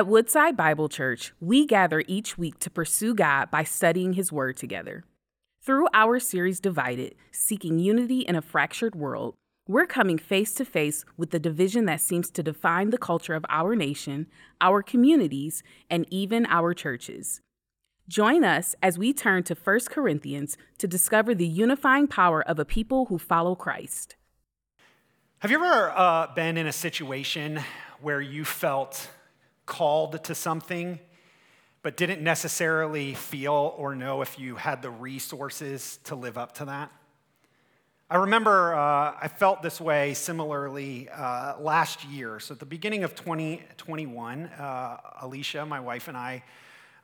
At Woodside Bible Church, we gather each week to pursue God by studying His Word together. Through our series Divided, Seeking Unity in a Fractured World, we're coming face to face with the division that seems to define the culture of our nation, our communities, and even our churches. Join us as we turn to 1 Corinthians to discover the unifying power of a people who follow Christ. Have you ever uh, been in a situation where you felt called to something, but didn't necessarily feel or know if you had the resources to live up to that? I remember uh, I felt this way similarly uh, last year. So at the beginning of 2021, uh, Alicia, my wife, and I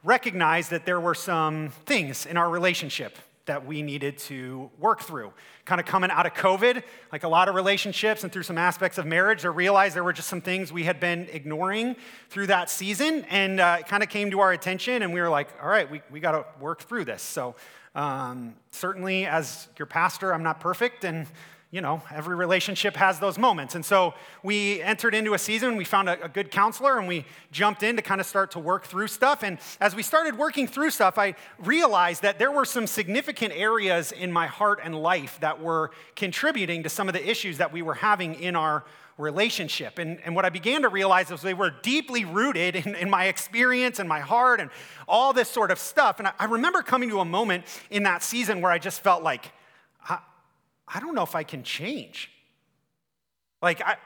recognized that there were some things in our relationship that we needed to work through. Kind of coming out of COVID, like a lot of relationships and through some aspects of marriage, I realized there were just some things we had been ignoring through that season. And uh, it kind of came to our attention, and we were like, all right, we, we got to work through this. So um, certainly, as your pastor, I'm not perfect, and you know, every relationship has those moments. And so we entered into a season, we found a, a, good counselor, and we jumped in to kind of start to work through stuff. And as we started working through stuff, I realized that there were some significant areas in my heart and life that were contributing to some of the issues that we were having in our relationship. And, and what I began to realize was they were deeply rooted in, in my experience and my heart and all this sort of stuff. And I, I remember coming to a moment in that season where I just felt like, I don't know if I can change. Like, I,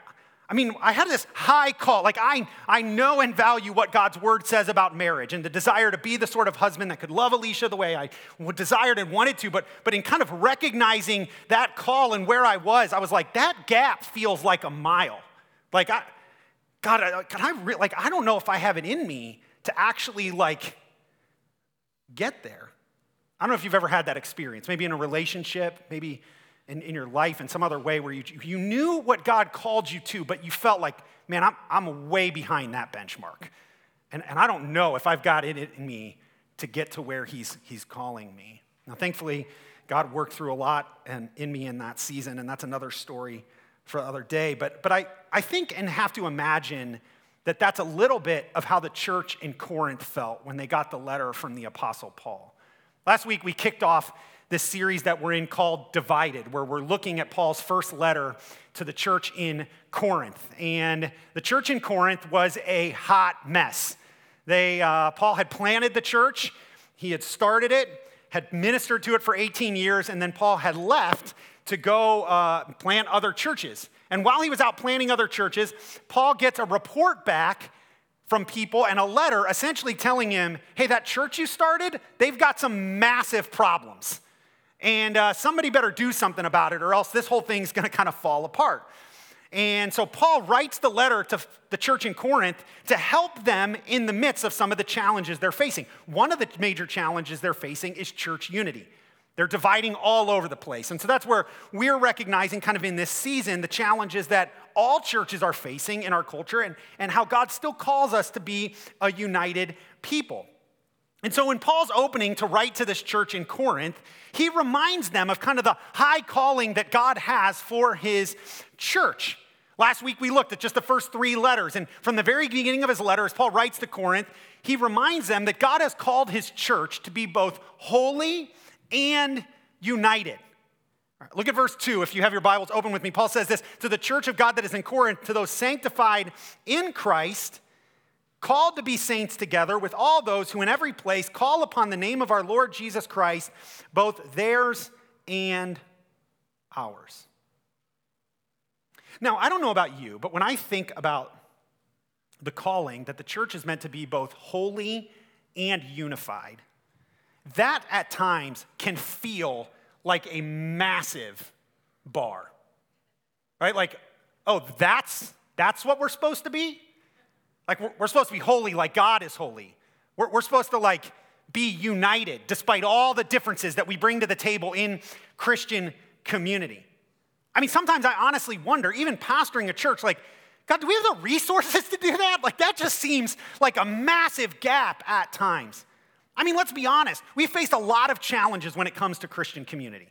I mean, I had this high call. Like, I, I know and value what God's word says about marriage and the desire to be the sort of husband that could love Alicia the way I desired and wanted to. But, but in kind of recognizing that call and where I was, I was like, that gap feels like a mile. Like, I, God, can I, re- like, I don't know if I have it in me to actually, like, get there. I don't know if you've ever had that experience, maybe in a relationship, maybe in, in your life in some other way where you, you knew what God called you to, but you felt like, man, I'm, I'm way behind that benchmark. And, and I don't know if I've got it in me to get to where he's, he's calling me. Now, thankfully, God worked through a lot and in me in that season, and that's another story for another day. But, but I, I think and have to imagine that that's a little bit of how the church in Corinth felt when they got the letter from the Apostle Paul. Last week, we kicked off this series that we're in called Divided, where we're looking at Paul's first letter to the church in Corinth. And the church in Corinth was a hot mess. They, uh, Paul had planted the church, he had started it, had ministered to it for 18 years, and then Paul had left to go uh, plant other churches. And while he was out planting other churches, Paul gets a report back from people and a letter essentially telling him, hey, that church you started, they've got some massive problems and uh, somebody better do something about it, or else this whole thing's going to kind of fall apart. And so Paul writes the letter to the church in Corinth to help them in the midst of some of the challenges they're facing. One of the major challenges they're facing is church unity. They're dividing all over the place. And so that's where we're recognizing, kind of in this season, the challenges that all churches are facing in our culture and, and how God still calls us to be a united people. And so, in Paul's opening to write to this church in Corinth, he reminds them of kind of the high calling that God has for his church. Last week, we looked at just the first three letters. And from the very beginning of his letter, as Paul writes to Corinth, he reminds them that God has called his church to be both holy and united. Right, look at verse 2. If you have your Bibles open with me, Paul says this To the church of God that is in Corinth, to those sanctified in Christ, called to be saints together with all those who in every place call upon the name of our Lord Jesus Christ, both theirs and ours. Now, I don't know about you, but when I think about the calling that the church is meant to be both holy and unified, that at times can feel like a massive bar. Right? Like, oh, that's that's what we're supposed to be? Like, we're, supposed to be holy like God is holy. We're, we're supposed to, like, be united despite all the differences that we bring to the table in Christian community. I mean, sometimes I honestly wonder, even pastoring a church, like, God, do we have the resources to do that? Like, that just seems like a massive gap at times. I mean, let's be honest. We've faced a lot of challenges when it comes to Christian community.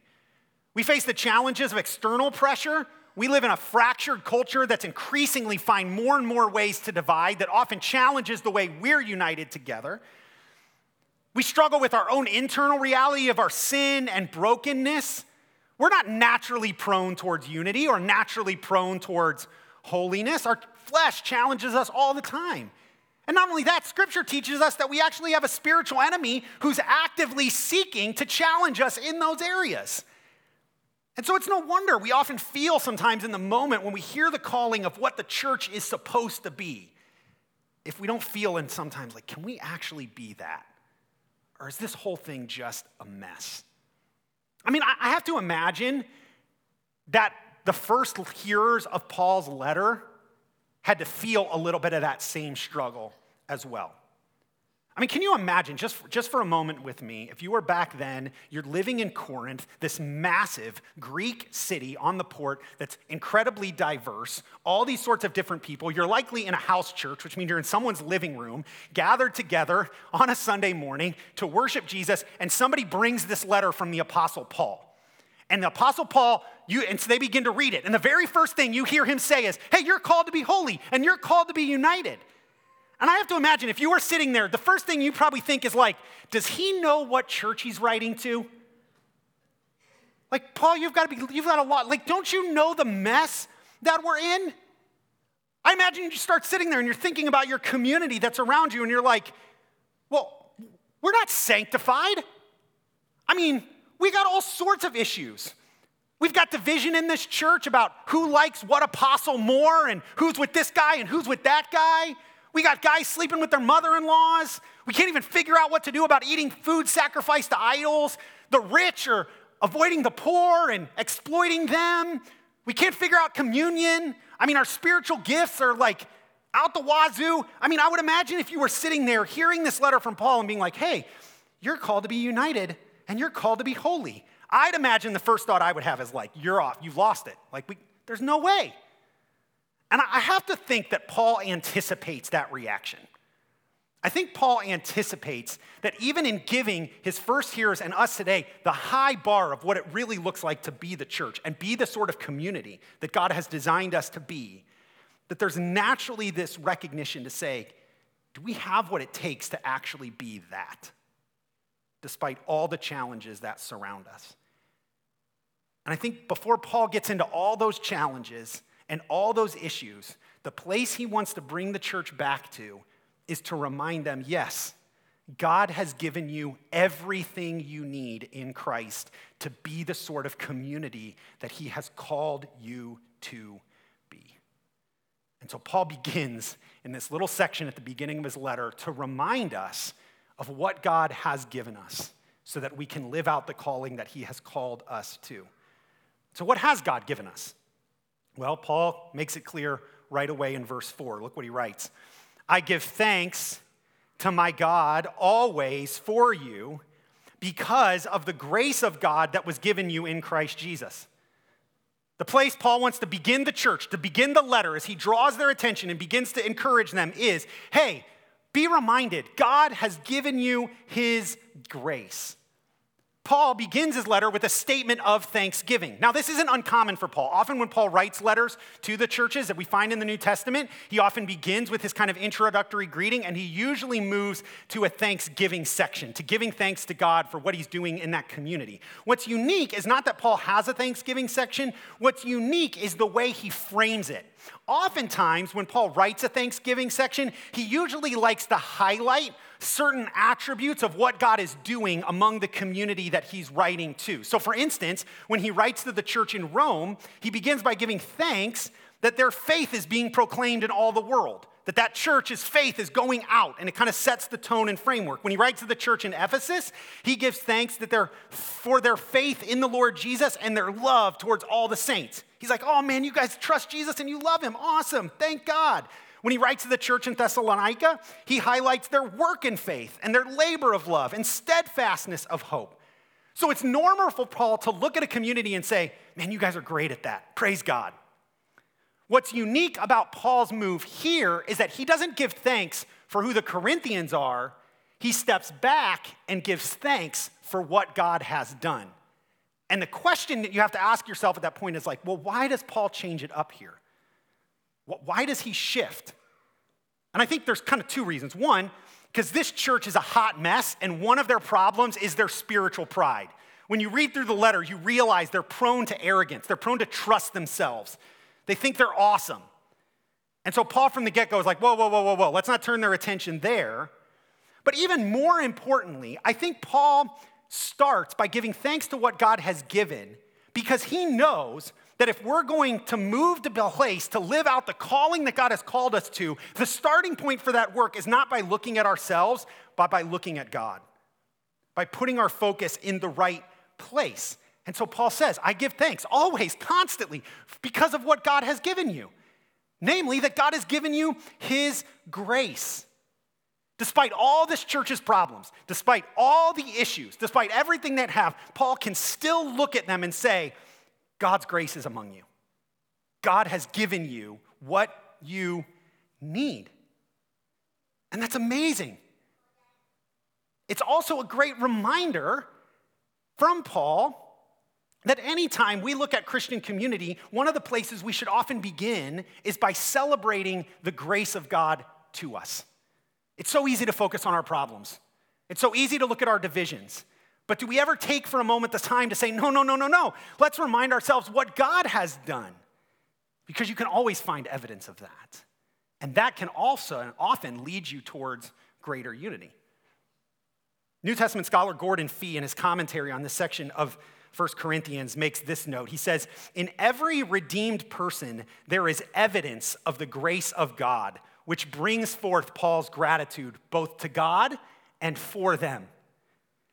We face the challenges of external pressure We live in a fractured culture that's increasingly find more and more ways to divide that often challenges the way we're united together. We struggle with our own internal reality of our sin and brokenness. We're not naturally prone towards unity or naturally prone towards holiness. Our flesh challenges us all the time. And not only that, scripture teaches us that we actually have a spiritual enemy who's actively seeking to challenge us in those areas. And so it's no wonder we often feel sometimes in the moment when we hear the calling of what the church is supposed to be, if we don't feel and sometimes like, can we actually be that? Or is this whole thing just a mess? I mean, I have to imagine that the first hearers of Paul's letter had to feel a little bit of that same struggle as well. I mean, can you imagine, just just for a moment with me, if you were back then, you're living in Corinth, this massive Greek city on the port that's incredibly diverse, all these sorts of different people. You're likely in a house church, which means you're in someone's living room, gathered together on a Sunday morning to worship Jesus, and somebody brings this letter from the Apostle Paul. And the Apostle Paul, you, and so they begin to read it. And the very first thing you hear him say is, Hey, you're called to be holy and you're called to be united. And I have to imagine if you were sitting there, the first thing you probably think is like, does he know what church he's writing to? Like, Paul, you've got to be, you've got a lot. Like, don't you know the mess that we're in? I imagine you start sitting there and you're thinking about your community that's around you, and you're like, well, we're not sanctified. I mean, we got all sorts of issues. We've got division in this church about who likes what apostle more and who's with this guy and who's with that guy. We got guys sleeping with their mother in laws. We can't even figure out what to do about eating food sacrificed to idols. The rich are avoiding the poor and exploiting them. We can't figure out communion. I mean, our spiritual gifts are like out the wazoo. I mean, I would imagine if you were sitting there hearing this letter from Paul and being like, hey, you're called to be united and you're called to be holy. I'd imagine the first thought I would have is like, you're off, you've lost it. Like, we, there's no way. And I have to think that Paul anticipates that reaction. I think Paul anticipates that even in giving his first hearers and us today the high bar of what it really looks like to be the church and be the sort of community that God has designed us to be, that there's naturally this recognition to say, do we have what it takes to actually be that, despite all the challenges that surround us? And I think before Paul gets into all those challenges, and all those issues, the place he wants to bring the church back to is to remind them yes, God has given you everything you need in Christ to be the sort of community that he has called you to be. And so Paul begins in this little section at the beginning of his letter to remind us of what God has given us so that we can live out the calling that he has called us to. So, what has God given us? Well, Paul makes it clear right away in verse 4. Look what he writes I give thanks to my God always for you because of the grace of God that was given you in Christ Jesus. The place Paul wants to begin the church, to begin the letter, as he draws their attention and begins to encourage them, is hey, be reminded, God has given you his grace. Paul begins his letter with a statement of thanksgiving. Now, this isn't uncommon for Paul. Often, when Paul writes letters to the churches that we find in the New Testament, he often begins with his kind of introductory greeting, and he usually moves to a thanksgiving section, to giving thanks to God for what he's doing in that community. What's unique is not that Paul has a thanksgiving section, what's unique is the way he frames it. Oftentimes, when Paul writes a thanksgiving section, he usually likes to highlight certain attributes of what God is doing among the community that he's writing to. So, for instance, when he writes to the church in Rome, he begins by giving thanks that their faith is being proclaimed in all the world that that church's faith is going out and it kind of sets the tone and framework. When he writes to the church in ephesus he gives thanks that they're for their faith in the lord jesus and their love towards all the saints. He's like oh man you guys trust jesus and you love him. Awesome. Thank god when he writes to the church in Thessalonica, he highlights their work in faith and their labor of love and steadfastness of hope. So it's normal for Paul to look at a community and say, Man, you guys are great at that. Praise God. What's unique about Paul's move here is that he doesn't give thanks for who the Corinthians are, he steps back and gives thanks for what God has done. And the question that you have to ask yourself at that point is like, well, why does Paul change it up here? Why does he shift? And I think there's kind of two reasons. One, because this church is a hot mess, and one of their problems is their spiritual pride. When you read through the letter, you realize they're prone to arrogance, they're prone to trust themselves. They think they're awesome. And so Paul from the get go is like, whoa, whoa, whoa, whoa, whoa, let's not turn their attention there. But even more importantly, I think Paul starts by giving thanks to what God has given because he knows that if we're going to move to place to live out the calling that God has called us to, the starting point for that work is not by looking at ourselves, but by looking at God, by putting our focus in the right place. And so Paul says, I give thanks always, constantly, because of what God has given you. Namely, that God has given you his grace. Despite all this church's problems, despite all the issues, despite everything that have, Paul can still look at them and say, God's grace is among you. God has given you what you need. And that's amazing. It's also a great reminder from Paul that anytime we look at Christian community, one of the places we should often begin is by celebrating the grace of God to us. It's so easy to focus on our problems. It's so easy to look at our divisions. But do we ever take for a moment the time to say, no, no, no, no, no? Let's remind ourselves what God has done. Because you can always find evidence of that. And that can also and often lead you towards greater unity. New Testament scholar Gordon Fee, in his commentary on this section of 1 Corinthians, makes this note. He says, In every redeemed person, there is evidence of the grace of God which brings forth Paul's gratitude both to God and for them.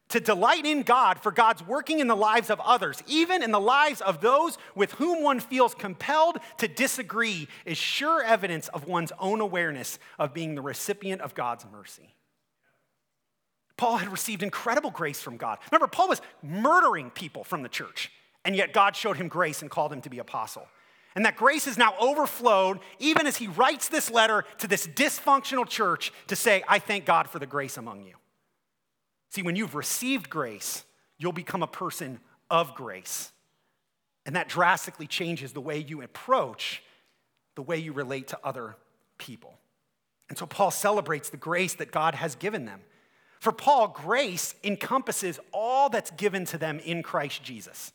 To delight in God for God's working in the lives of others, even in the lives of those with whom one feels compelled to disagree, is sure evidence of one's own awareness of being the recipient of God's mercy. Paul had received incredible grace from God. Remember, Paul was murdering people from the church, and yet God showed him grace and called him to be apostle. And that grace is now overflowed, even as he writes this letter to this dysfunctional church to say, I thank God for the grace among you. See, when you've received grace, you'll become a person of grace. And that drastically changes the way you approach the way you relate to other people. And so Paul celebrates the grace that God has given them. For Paul, grace encompasses all that's given to them in Christ Jesus.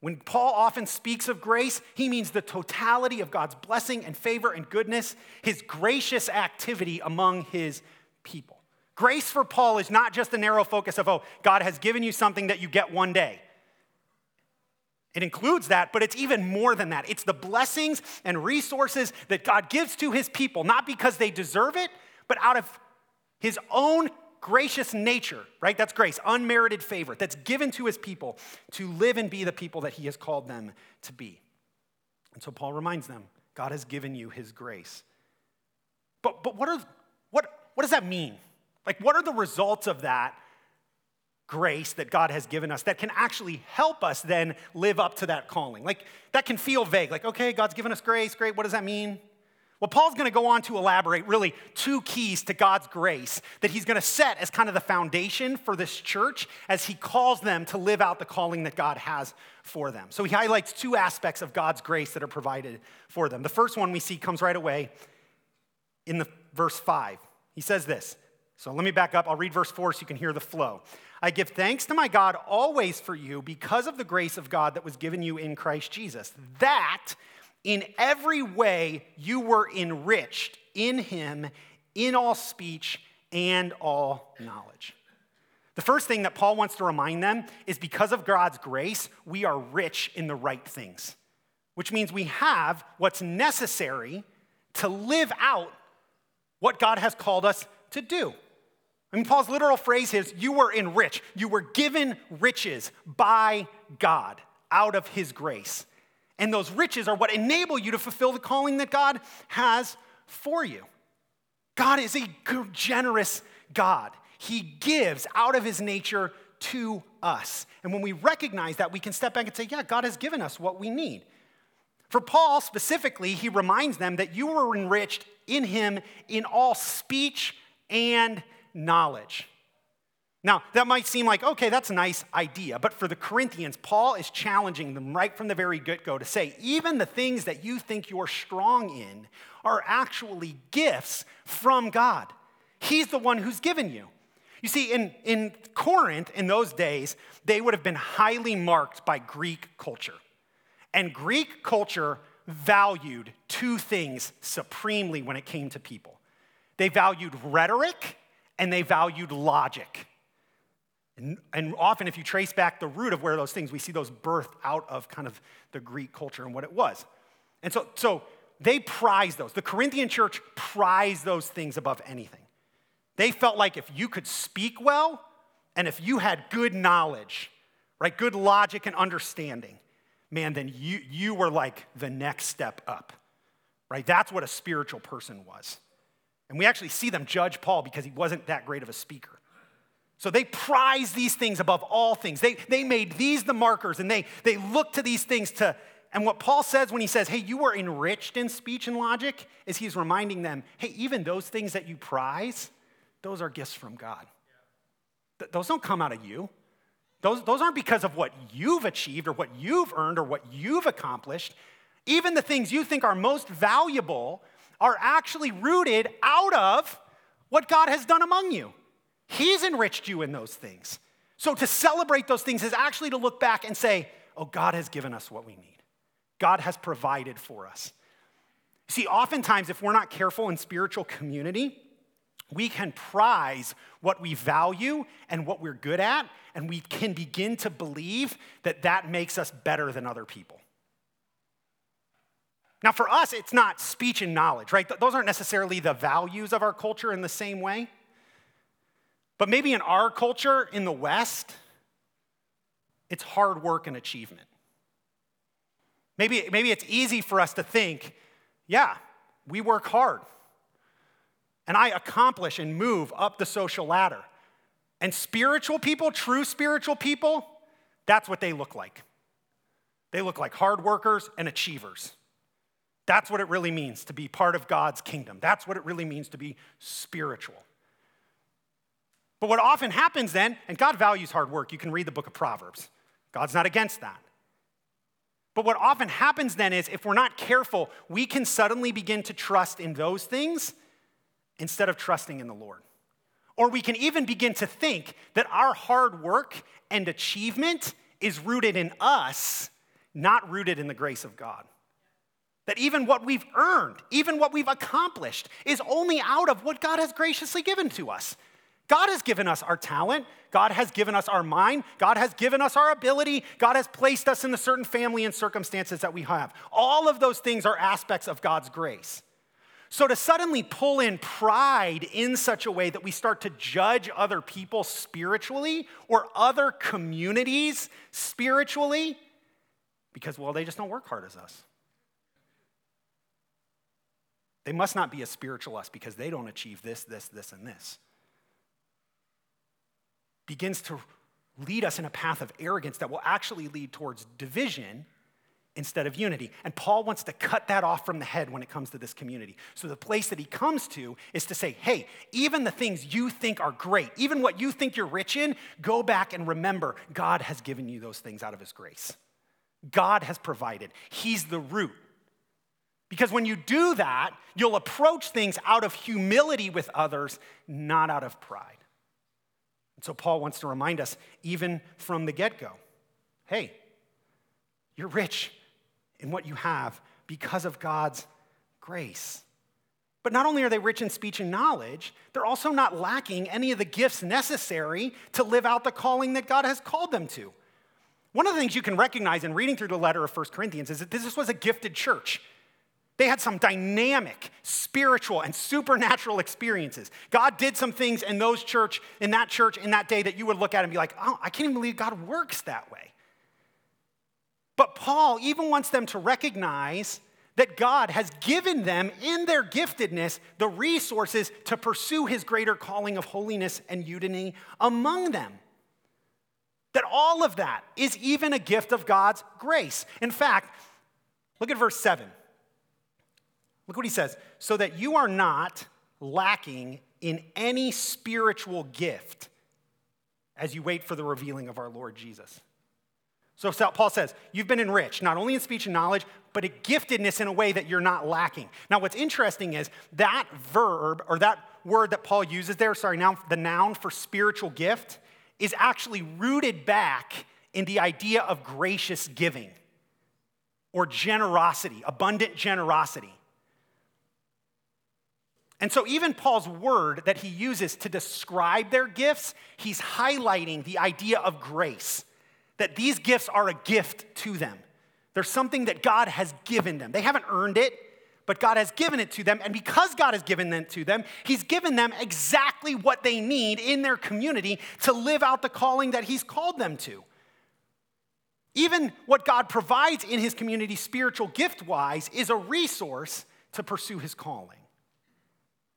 When Paul often speaks of grace, he means the totality of God's blessing and favor and goodness, his gracious activity among his people. Grace for Paul is not just the narrow focus of, oh, God has given you something that you get one day. It includes that, but it's even more than that. It's the blessings and resources that God gives to his people, not because they deserve it, but out of his own gracious nature, right? That's grace, unmerited favor that's given to his people to live and be the people that he has called them to be. And so Paul reminds them God has given you his grace. But, but what, are, what, what does that mean? Like, what are the results of that grace that God has given us that can actually help us then live up to that calling? Like, that can feel vague. Like, okay, God's given us grace, great, what does that mean? Well, Paul's going to go on to elaborate really two keys to God's grace that he's going to set as kind of the foundation for this church as he calls them to live out the calling that God has for them. So he highlights two aspects of God's grace that are provided for them. The first one we see comes right away in the verse 5. He says this. So let me back up. I'll read verse 4 so you can hear the flow. I give thanks to my God always for you because of the grace of God that was given you in Christ Jesus. That in every way, you were enriched in him in all speech and all knowledge. The first thing that Paul wants to remind them is because of God's grace, we are rich in the right things, which means we have what's necessary to live out what God has called us to do. I mean, Paul's literal phrase is you were enriched, you were given riches by God out of his grace. And those riches are what enable you to fulfill the calling that God has for you. God is a generous God. He gives out of his nature to us. And when we recognize that, we can step back and say, yeah, God has given us what we need. For Paul specifically, he reminds them that you were enriched in him in all speech and knowledge. Now, that might seem like, okay, that's a nice idea, but for the Corinthians, Paul is challenging them right from the very get go to say, even the things that you think you're strong in are actually gifts from God. He's the one who's given you. You see, in, in Corinth, in those days, they would have been highly marked by Greek culture. And Greek culture valued two things supremely when it came to people they valued rhetoric and they valued logic. And, and, often, if you trace back the root of where those things, we see those birthed out of kind of the Greek culture and what it was. And so, so they prized those. The Corinthian church prized those things above anything. They felt like if you could speak well and if you had good knowledge, right, good logic and understanding, man, then you, you were like the next step up, right? That's what a spiritual person was. And we actually see them judge Paul because he wasn't that great of a speaker. So they prize these things above all things. They, they made these the markers and they, they look to these things to, and what Paul says when he says, hey, you were enriched in speech and logic, is he's reminding them, hey, even those things that you prize, those are gifts from God. Th- those don't come out of you. Those, those aren't because of what you've achieved or what you've earned or what you've accomplished. Even the things you think are most valuable are actually rooted out of what God has done among you. He's enriched you in those things. So to celebrate those things is actually to look back and say, oh, God has given us what we need. God has provided for us. See, oftentimes, if we're not careful in spiritual community, we can prize what we value and what we're good at, and we can begin to believe that that makes us better than other people. Now, for us, it's not speech and knowledge, right? Those aren't necessarily the values of our culture in the same way. But maybe in our culture in the West, it's hard work and achievement. Maybe, maybe it's easy for us to think, yeah, we work hard. And I accomplish and move up the social ladder. And spiritual people, true spiritual people, that's what they look like. They look like hard workers and achievers. That's what it really means to be part of God's kingdom. That's what it really means to be spiritual. But what often happens then, and God values hard work, you can read the book of Proverbs. God's not against that. But what often happens then is if we're not careful, we can suddenly begin to trust in those things instead of trusting in the Lord. Or we can even begin to think that our hard work and achievement is rooted in us, not rooted in the grace of God. That even what we've earned, even what we've accomplished, is only out of what God has graciously given to us. God has given us our talent. God has given us our mind. God has given us our ability. God has placed us in the certain family and circumstances that we have. All of those things are aspects of God's grace. So to suddenly pull in pride in such a way that we start to judge other people spiritually or other communities spiritually, because, well, they just don't work hard as us. They must not be as spiritual us because they don't achieve this, this, this, and this begins to lead us in a path of arrogance that will actually lead towards division instead of unity. And Paul wants to cut that off from the head when it comes to this community. So the place that he comes to is to say, hey, even the things you think are great, even what you think you're rich in, go back and remember God has given you those things out of his grace. God has provided, he's the root. Because when you do that, you'll approach things out of humility with others, not out of pride. So Paul wants to remind us, even from the get go hey, you're rich in what you have because of God's grace. But not only are they rich in speech and knowledge, they're also not lacking any of the gifts necessary to live out the calling that God has called them to. One of the things you can recognize in reading through the letter of 1 Corinthians is that this was a gifted church. They had some dynamic, spiritual, and supernatural experiences. God did some things in those church, in that church, in that day that you would look at and be like, oh, I can't even believe God works that way. But Paul even wants them to recognize that God has given them in their giftedness the resources to pursue his greater calling of holiness and unity among them. That all of that is even a gift of God's grace. In fact, look at verse 7. Look what he says so that you are not lacking in any spiritual gift. as you wait for the revealing of our Lord Jesus. So Paul says, You've been enriched, not only in speech and knowledge, but a giftedness in a way that you're not lacking. Now, what's interesting is that verb, or that word that Paul uses there, sorry, now the noun for spiritual gift, is actually rooted back in the idea of gracious giving or generosity, abundant generosity. And so, even Paul's word that he uses to describe their gifts, he's highlighting the idea of grace, that these gifts are a gift to them. There's something that God has given them. They haven't earned it, but God has given it to them. And because God has given it to them, He's given them exactly what they need in their community to live out the calling that He's called them to. Even what God provides in His community, spiritual gift wise, is a resource to pursue His calling.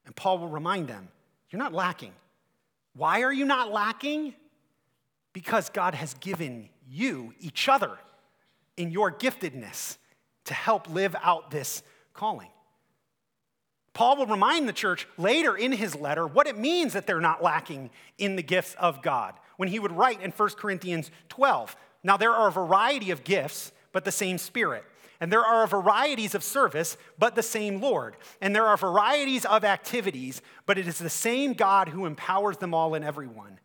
And Paul will remind them you're not lacking. Why are you not lacking? Because God has given you, each other, in your giftedness to help live out this calling. Paul will remind the church later in his letter what it means that they're not lacking in the gifts of God when he would write in 1 Corinthians 12. Now, there are a variety of gifts, but the same Spirit. And there are varieties of service, but the same Lord. And there are varieties of activities, but it is the same God who empowers them all and everyone.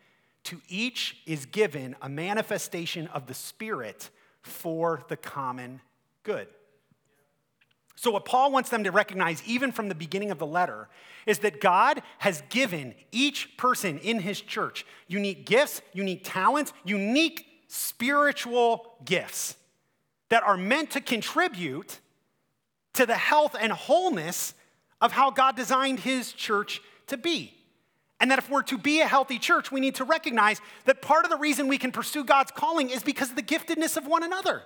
To each is given a manifestation of the Spirit for the common good. So, what Paul wants them to recognize, even from the beginning of the letter, is that God has given each person in his church unique gifts, unique talents, unique spiritual gifts that are meant to contribute to the health and wholeness of how God designed his church to be. And that if we're to be a healthy church, we need to recognize that part of the reason we can pursue God's calling is because of the giftedness of one another.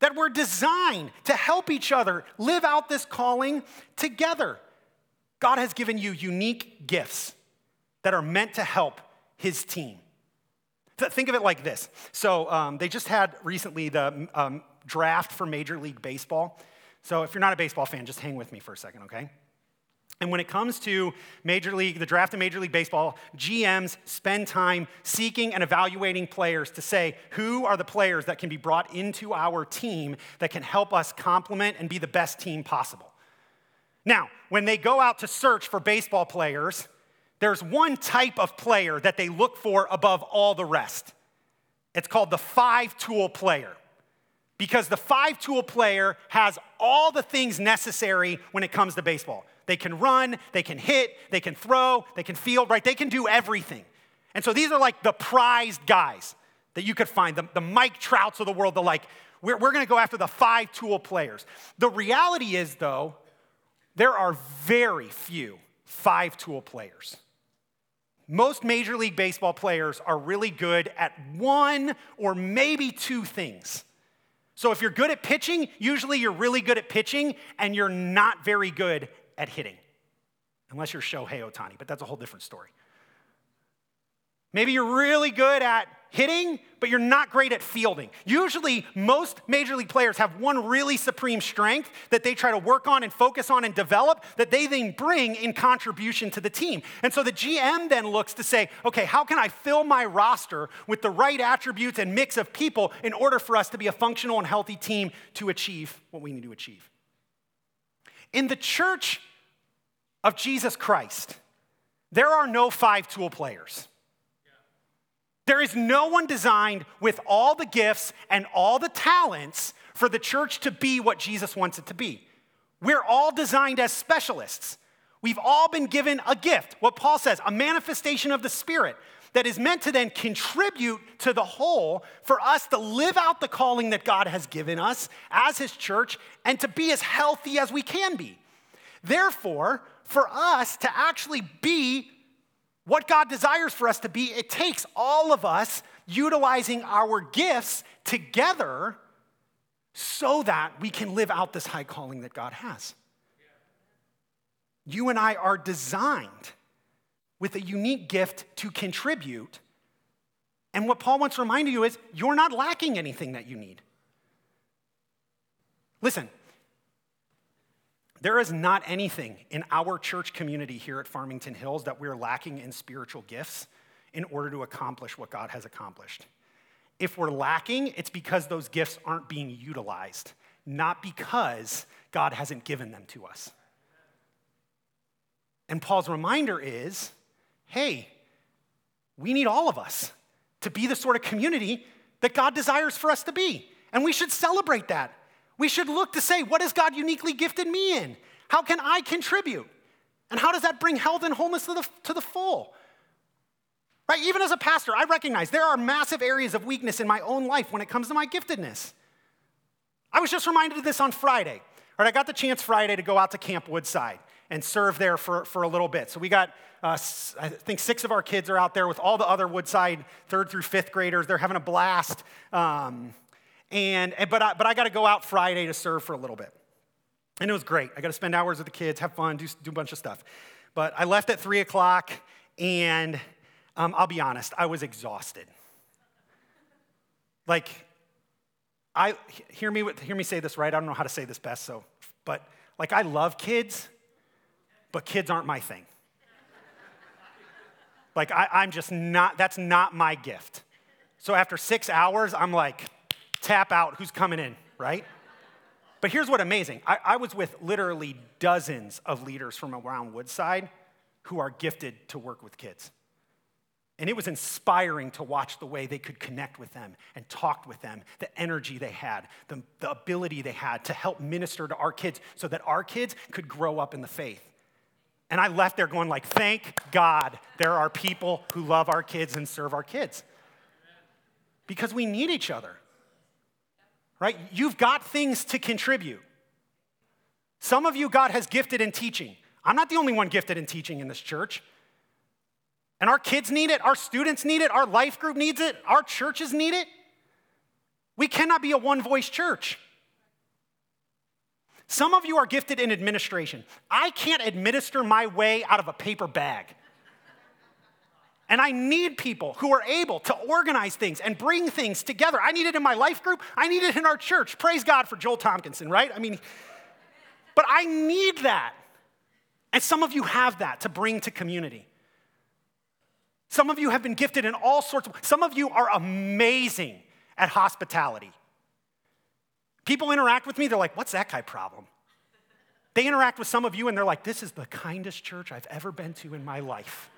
That we're designed to help each other live out this calling together. God has given you unique gifts that are meant to help his team. Think of it like this. So um, they just had recently the um, draft for Major League Baseball. So if you're not a baseball fan, just hang with me for a second, okay? And when it comes to Major League, the draft of Major League Baseball, GMs spend time seeking and evaluating players to say who are the players that can be brought into our team that can help us complement and be the best team possible. Now, when they go out to search for baseball players, there's one type of player that they look for above all the rest. It's called the five tool player. Because the five tool player has all the things necessary when it comes to baseball. They can run, they can hit, they can throw, they can field, right? They can do everything. And so these are like the prized guys that you could find, the, the Mike Trouts of the world, the like, we're, we're gonna go after the five tool players. The reality is, though, there are very few five tool players. Most Major League Baseball players are really good at one or maybe two things. So if you're good at pitching, usually you're really good at pitching and you're not very good at hitting. Unless you're Shohei Ohtani, but that's a whole different story. Maybe you're really good at hitting, but you're not great at fielding. Usually, most major league players have one really supreme strength that they try to work on and focus on and develop that they then bring in contribution to the team. And so the GM then looks to say, okay, how can I fill my roster with the right attributes and mix of people in order for us to be a functional and healthy team to achieve what we need to achieve? In the church of Jesus Christ, there are no five tool players. There is no one designed with all the gifts and all the talents for the church to be what Jesus wants it to be. We're all designed as specialists. We've all been given a gift, what Paul says, a manifestation of the Spirit that is meant to then contribute to the whole for us to live out the calling that God has given us as His church and to be as healthy as we can be. Therefore, for us to actually be what God desires for us to be, it takes all of us utilizing our gifts together so that we can live out this high calling that God has. You and I are designed with a unique gift to contribute. And what Paul wants to remind you is you're not lacking anything that you need. Listen, there is not anything in our church community here at Farmington Hills that we're lacking in spiritual gifts. in order to accomplish what God has accomplished. If we're lacking, it's because those gifts aren't being utilized, not because God hasn't given them to us. And Paul's reminder is hey, we need all of us to be the sort of community that God desires for us to be. And we should celebrate that. We should look to say, what has God uniquely gifted me in? How can I contribute? And how does that bring health and wholeness to the, to the full? Right? Even as a pastor, I recognize there are massive areas of weakness in my own life when it comes to my giftedness. I was just reminded of this on Friday. Right, I got the chance Friday to go out to Camp Woodside and serve there for, for a little bit. So we got, uh, I think, six of our kids are out there with all the other Woodside third through fifth graders. They're having a blast. Um, and, but I, but I got to go out Friday to serve for a little bit. And it was great. I got to spend hours with the kids, have fun, do, do a bunch of stuff. But I left at 3 o'clock, and um, I'll be honest, I was exhausted. Like, I hear me hear me say this right. I don't know how to say this best, so but like I love kids, but kids aren't my thing. like I, I'm just not. That's not my gift. So after six hours, I'm like, tap out. Who's coming in? Right. But here's what amazing. I, I was with literally dozens of leaders from around Woodside who are gifted to work with kids. And it was inspiring to watch the way they could connect with them and talk with them, the energy they had, the, the ability they had to help minister to our kids so that our kids could grow up in the faith. And I left there going like, thank God there are people who love our kids and serve our kids. Because we need each other. Right? You've got things to contribute. Some of you God has gifted in teaching. I'm not the only one gifted in teaching in this church. And our kids need it, our students need it, our life group needs it, our churches need it. We cannot be a one voice church. Some of you are gifted in administration. I can't administer my way out of a paper bag. And I need people who are able to organize things and bring things together. I need it in my life group. I need it in our church. Praise God for Joel Tompkinson, right? I mean, but I need that. And some of you have that to bring to community. Some of you have been gifted in all sorts of some of you are amazing at hospitality. People interact with me, they're like, what's that guy problem? They interact with some of you and they're like, this is the kindest church I've ever been to in my life.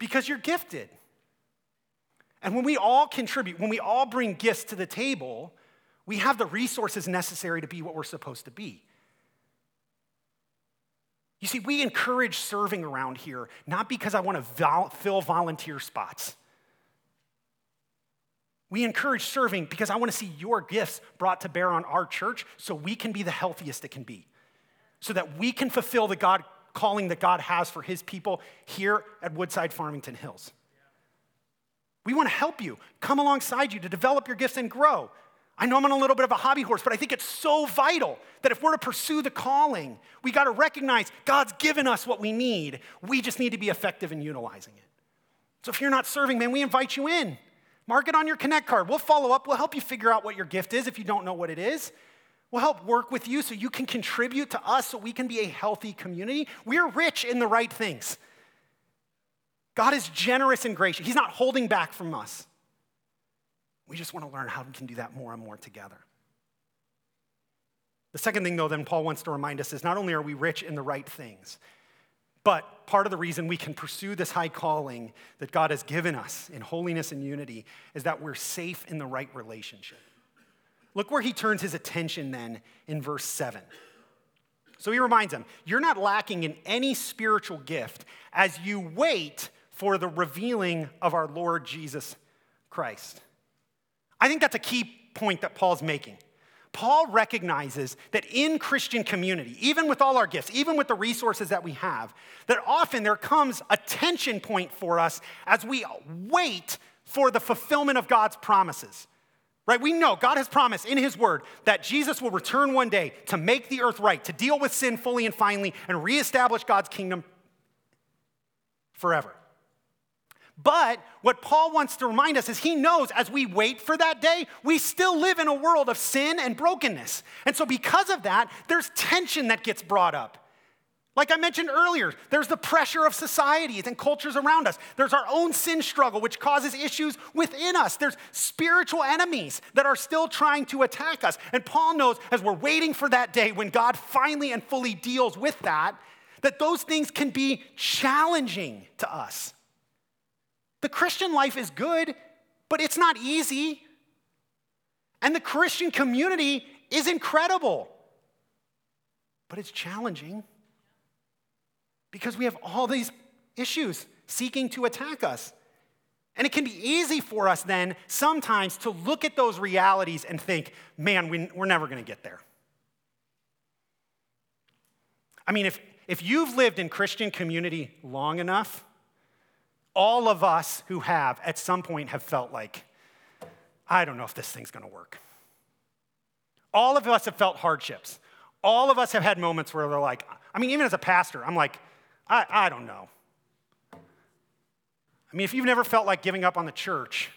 Because you're gifted. And when we all contribute, when we all bring gifts to the table, we have the resources necessary to be what we're supposed to be. You see, we encourage serving around here, not because I want to vol- fill volunteer spots. We encourage serving because I want to see your gifts brought to bear on our church so we can be the healthiest it can be, so that we can fulfill the God calling that God has for his people here at Woodside Farmington Hills. We want to help you, come alongside you to develop your gifts and grow. I know I'm on a little bit of a hobby horse, but I think it's so vital that if we're to pursue the calling, we got to recognize God's given us what we need. We just need to be effective in utilizing it. So if you're not serving, man, we invite you in. Mark it on your Connect card. We'll follow up. We'll help you figure out what your gift is if you don't know what it is. We'll help work with you so you can contribute to us so we can be a healthy community. We're rich in the right things. God is generous and gracious, He's not holding back from us. We just want to learn how we can do that more and more together. The second thing, though, then Paul wants to remind us is not only are we rich in the right things, but part of the reason we can pursue this high calling that God has given us in holiness and unity is that we're safe in the right relationship. Look where he turns his attention then in verse 7. So he reminds them, You're not lacking in any spiritual gift as you wait for the revealing of our Lord Jesus Christ. I think that's a key point that Paul's making. Paul recognizes that in Christian community, even with all our gifts, even with the resources that we have, that often there comes a tension point for us as we wait for the fulfillment of God's promises. Right? We know God has promised in His Word that Jesus will return one day to make the earth right, to deal with sin fully and finally, and reestablish God's kingdom forever. But what Paul wants to remind us is he knows as we wait for that day, we still live in a world of sin and brokenness. And so, because of that, there's tension that gets brought up. Like I mentioned earlier, there's the pressure of societies and cultures around us. There's our own sin struggle, which causes issues within us. There's spiritual enemies that are still trying to attack us. And Paul knows as we're waiting for that day when God finally and fully deals with that, that those things can be challenging to us. The Christian life is good, but it's not easy. And the Christian community is incredible, but it's challenging because we have all these issues seeking to attack us. And it can be easy for us then sometimes to look at those realities and think, man, we're never going to get there. I mean, if, if you've lived in Christian community long enough, all of us who have at some point have felt like, I don't know if this thing's going to work. All of us have felt hardships. All of us have had moments where they're like, I mean, even as a pastor, I'm like, I, I don't know. I mean, if you've never felt like giving up on the church,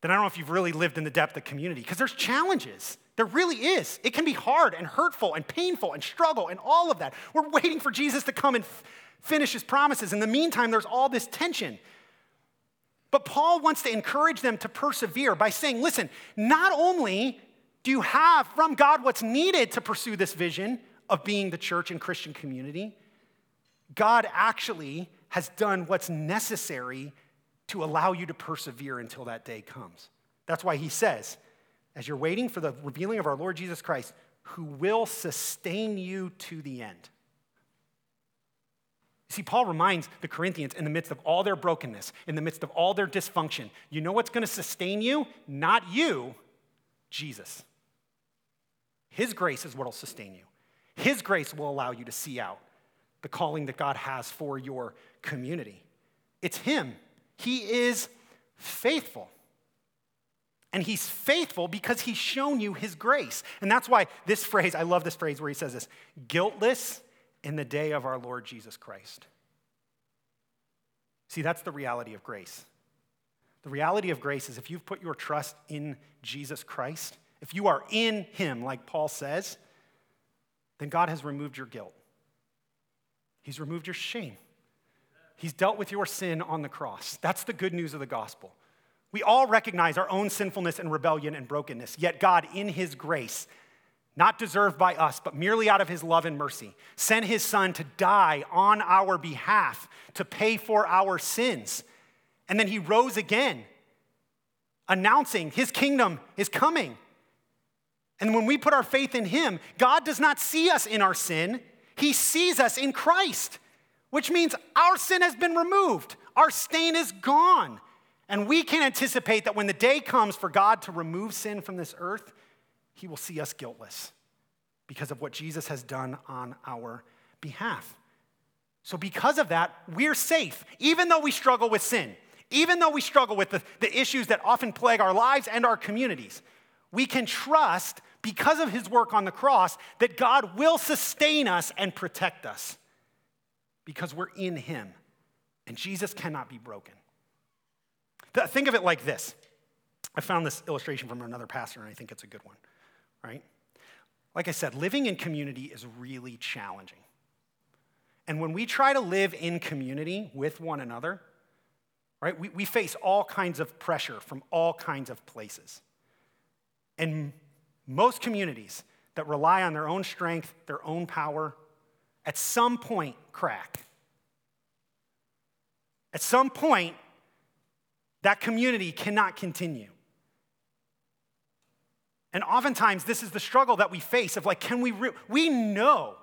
then I don't know if you've really lived in the depth of community because there's challenges. There really is. It can be hard and hurtful and painful and struggle and all of that. We're waiting for Jesus to come and f- finish his promises. In the meantime, there's all this tension. But Paul wants to encourage them to persevere by saying, listen, not only do you have from God what's needed to pursue this vision of being the church and Christian community, God actually has done what's necessary to allow you to persevere until that day comes. That's why he says, as you're waiting for the revealing of our Lord Jesus Christ, who will sustain you to the end. See, Paul reminds the Corinthians in the midst of all their brokenness, in the midst of all their dysfunction, you know what's going to sustain you? Not you, Jesus. His grace is what will sustain you. His grace will allow you to see out the calling that God has for your community. It's Him. He is faithful. And He's faithful because He's shown you His grace. And that's why this phrase, I love this phrase where He says this guiltless in the day of our Lord Jesus Christ. See, that's the reality of grace. The reality of grace is if you've put your trust in Jesus Christ, if you are in Him, like Paul says, then God has removed your guilt. He's removed your shame. He's dealt with your sin on the cross. That's the good news of the gospel. We all recognize our own sinfulness and rebellion and brokenness, yet God, in His grace, not deserved by us, but merely out of His love and mercy, sent His Son to die on our behalf to pay for our sins. And then He rose again, announcing His kingdom is coming. And when we put our faith in Him, God does not see us in our sin. He sees us in Christ, which means our sin has been removed, our stain is gone. And we can anticipate that when the day comes for God to remove sin from this earth, He will see us guiltless because of what Jesus has done on our behalf. So, because of that, we're safe, even though we struggle with sin, even though we struggle with the, the issues that often plague our lives and our communities. We can trust because of his work on the cross, that God will sustain us and protect us because we're in him. And Jesus cannot be broken. Think of it like this. I found this illustration from another pastor, and I think it's a good one, right? Like I said, living in community is really challenging. And when we try to live in community with one another, right, we, we face all kinds of pressure from all kinds of places. And most communities that rely on their own strength, their own power, at some point crack. At some point, that community cannot continue. And oftentimes, this is the struggle that we face of like, can we, re- we know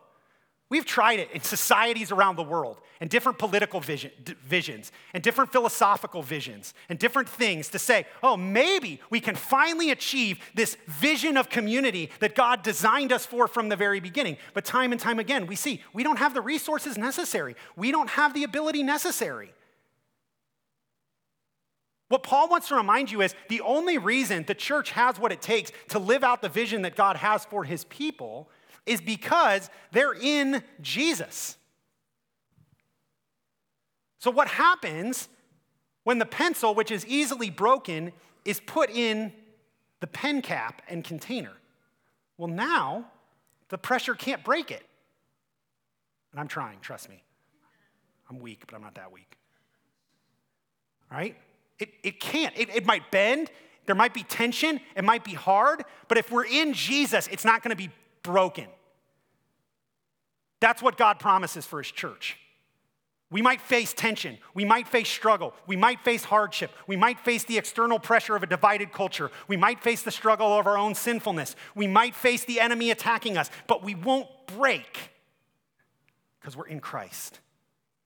We've tried it in societies around the world and different political vision, d- visions and different philosophical visions and different things to say, oh, maybe we can finally achieve this vision of community that God designed us for from the very beginning. But time and time again, we see we don't have the resources necessary, we don't have the ability necessary. What Paul wants to remind you is the only reason the church has what it takes to live out the vision that God has for his people is because they're in Jesus. So, what happens when the pencil, which is easily broken, is put in the pen cap and container? Well, now the pressure can't break it. And I'm trying, trust me. I'm weak, but I'm not that weak. All right? It, it can't. It, it might bend, there might be tension, it might be hard, but if we're in Jesus, it's not going to be broken. That's what God promises for His church. We might face tension. We might face struggle. We might face hardship. We might face the external pressure of a divided culture. We might face the struggle of our own sinfulness. We might face the enemy attacking us, but we won't break because we're in Christ.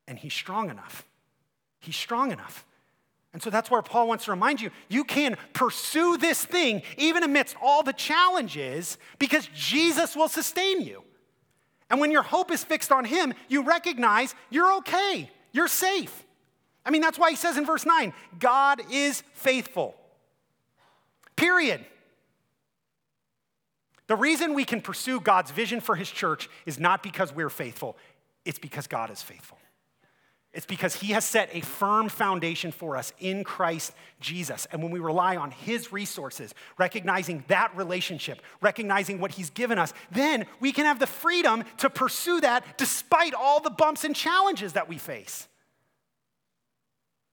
And He's strong enough. He's strong enough. And so that's where Paul wants to remind you you can pursue this thing even amidst all the challenges because Jesus will sustain you. And when your hope is fixed on Him, you recognize you're okay, you're safe. I mean, that's why He says in verse 9, God is faithful. Period. The reason we can pursue God's vision for His church is not because we're faithful, it's because God is faithful. It's because he has set a firm foundation for us in Christ Jesus. And when we rely on his resources, recognizing that relationship, recognizing what he's given us, then we can have the freedom to pursue that despite all the bumps and challenges that we face.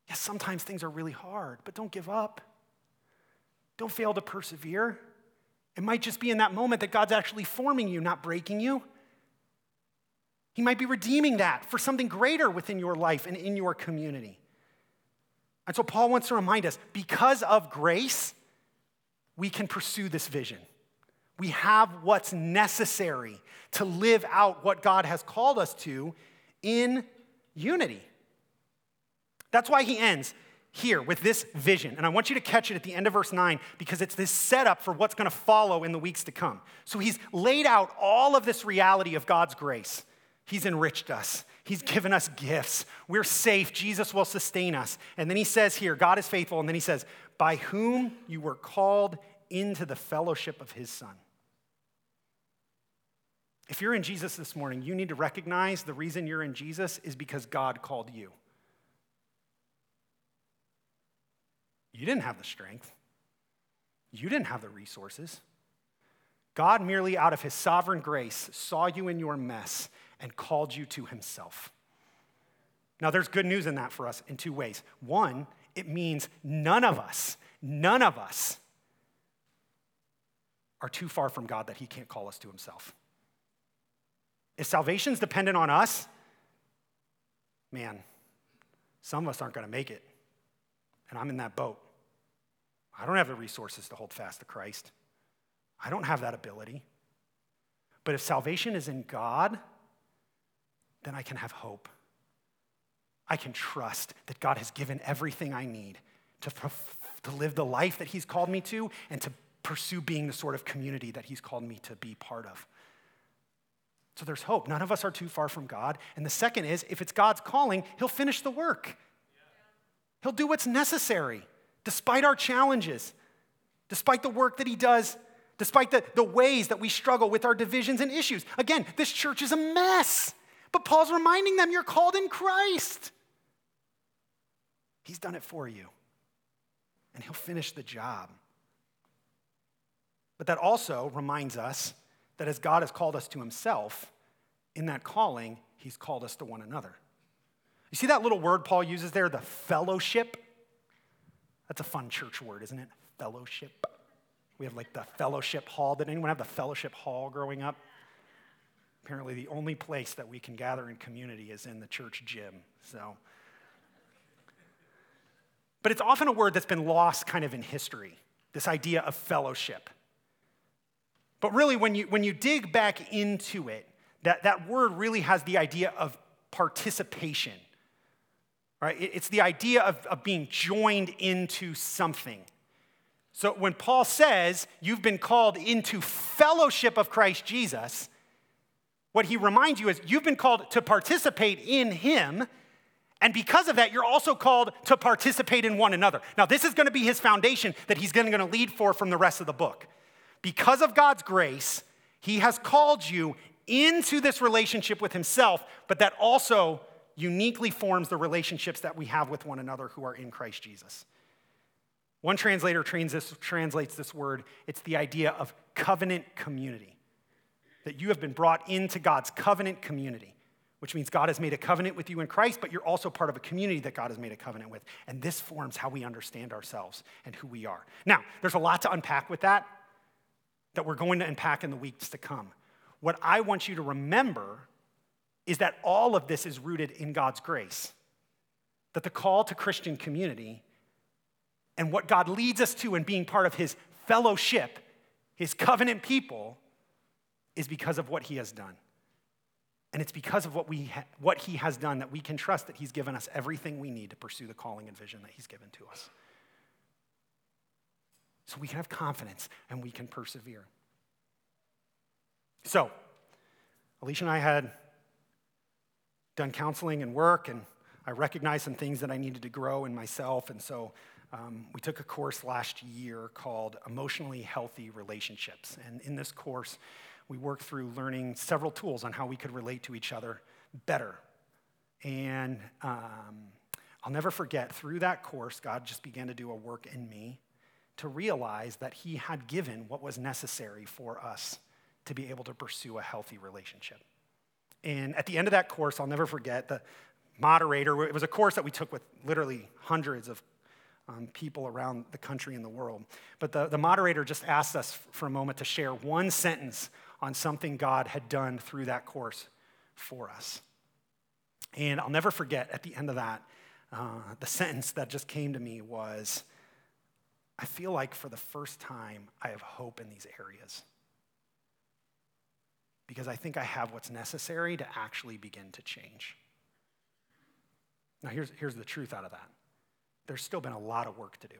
Yes, sometimes things are really hard, but don't give up. Don't fail to persevere. It might just be in that moment that God's actually forming you, not breaking you. He might be redeeming that for something greater within your life and in your community. And so Paul wants to remind us because of grace, we can pursue this vision. We have what's necessary to live out what God has called us to in unity. That's why he ends here with this vision. And I want you to catch it at the end of verse 9 because it's this setup for what's going to follow in the weeks to come. So he's laid out all of this reality of God's grace. He's enriched us. He's given us gifts. We're safe. Jesus will sustain us. And then he says here, God is faithful. And then he says, by whom you were called into the fellowship of his Son. If you're in Jesus this morning, you need to recognize the reason you're in Jesus is because God called you. You didn't have the strength, you didn't have the resources. God, merely out of his sovereign grace, saw you in your mess and called you to himself. Now, there's good news in that for us in two ways. One, it means none of us, none of us are too far from God that he can't call us to himself. If salvation's dependent on us, man, some of us aren't going to make it. And I'm in that boat. I don't have the resources to hold fast to Christ. I don't have that ability. But if salvation is in God, then I can have hope. I can trust that God has given everything I need to, to live the life that He's called me to and to pursue being the sort of community that He's called me to be part of. So there's hope. None of us are too far from God. And the second is if it's God's calling, He'll finish the work. He'll do what's necessary despite our challenges, despite the work that He does, despite the, the ways that we struggle with our divisions and issues. Again, this church is a mess. But Paul's reminding them you're called in Christ. He's done it for you, and he'll finish the job. But that also reminds us that as God has called us to himself, in that calling, he's called us to one another. You see that little word Paul uses there, the fellowship? That's a fun church word, isn't it? Fellowship. We have like the fellowship hall. Did anyone have the fellowship hall growing up? Apparently, the only place that we can gather in community is in the church gym. So, but it's often a word that's been lost kind of in history, this idea of fellowship. But really, when you, when you dig back into it, that, that word really has the idea of participation, right? It's the idea of, of being joined into something. So when Paul says you've been called into fellowship of Christ Jesus, what he reminds you is you've been called to participate in him. And because of that, you're also called to participate in one another. Now, this is going to be his foundation that he's going to lead for from the rest of the book. Because of God's grace, he has called you into this relationship with himself, but that also uniquely forms the relationships that we have with one another who are in Christ Jesus. One translator translates this word, it's the idea of covenant community that you have been brought into God's covenant community which means God has made a covenant with you in Christ, but you're also part of a community that God has made a covenant with. And this forms how we understand ourselves and who we are. Now, there's a lot to unpack with that that we're going to unpack in the weeks to come. What I want you to remember is that all of this is rooted in God's grace. That the call to Christian community and what God leads us to in being part of his fellowship, his covenant people, is because of what he has done. And it's because of what, we ha- what he has done that we can trust that he's given us everything we need to pursue the calling and vision that he's given to us. So we can have confidence and we can persevere. So, Alicia and I had done counseling and work, and I recognized some things that I needed to grow in myself. And so um, we took a course last year called Emotionally Healthy Relationships. And in this course, we worked through learning several tools on how we could relate to each other better. And um, I'll never forget, through that course, God just began to do a work in me to realize that He had given what was necessary for us to be able to pursue a healthy relationship. And at the end of that course, I'll never forget, the moderator, it was a course that we took with literally hundreds of um, people around the country and the world. But the, the moderator just asked us for a moment to share one sentence on something God had done through that course for us. And I'll never forget at the end of that, uh, the sentence that just came to me was I feel like for the first time, I have hope in these areas. Because I think I have what's necessary to actually begin to change. Now, here's, here's the truth out of that there's still been a lot of work to do,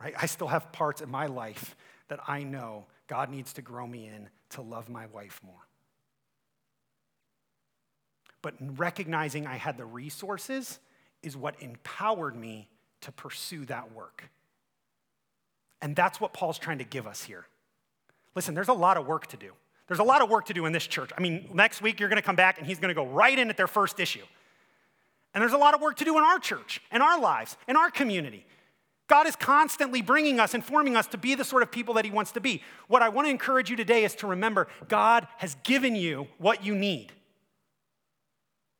right? I still have parts in my life that I know God needs to grow me in to love my wife more. But recognizing I had the resources is what empowered me to pursue that work. And that's what Paul's trying to give us here. Listen, there's a lot of work to do. There's a lot of work to do in this church. I mean, next week you're going to come back and he's going to go right in at their first issue. And there's a lot of work to do in our church, in our lives, in our community. God is constantly bringing us and forming us to be the sort of people that He wants to be. What I want to encourage you today is to remember God has given you what you need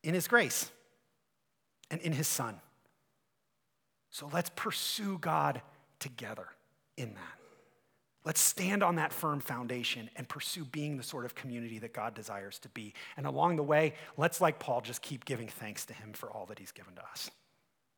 in His grace and in His Son. So let's pursue God together in that. Let's stand on that firm foundation and pursue being the sort of community that God desires to be. And along the way, let's, like Paul, just keep giving thanks to Him for all that He's given to us.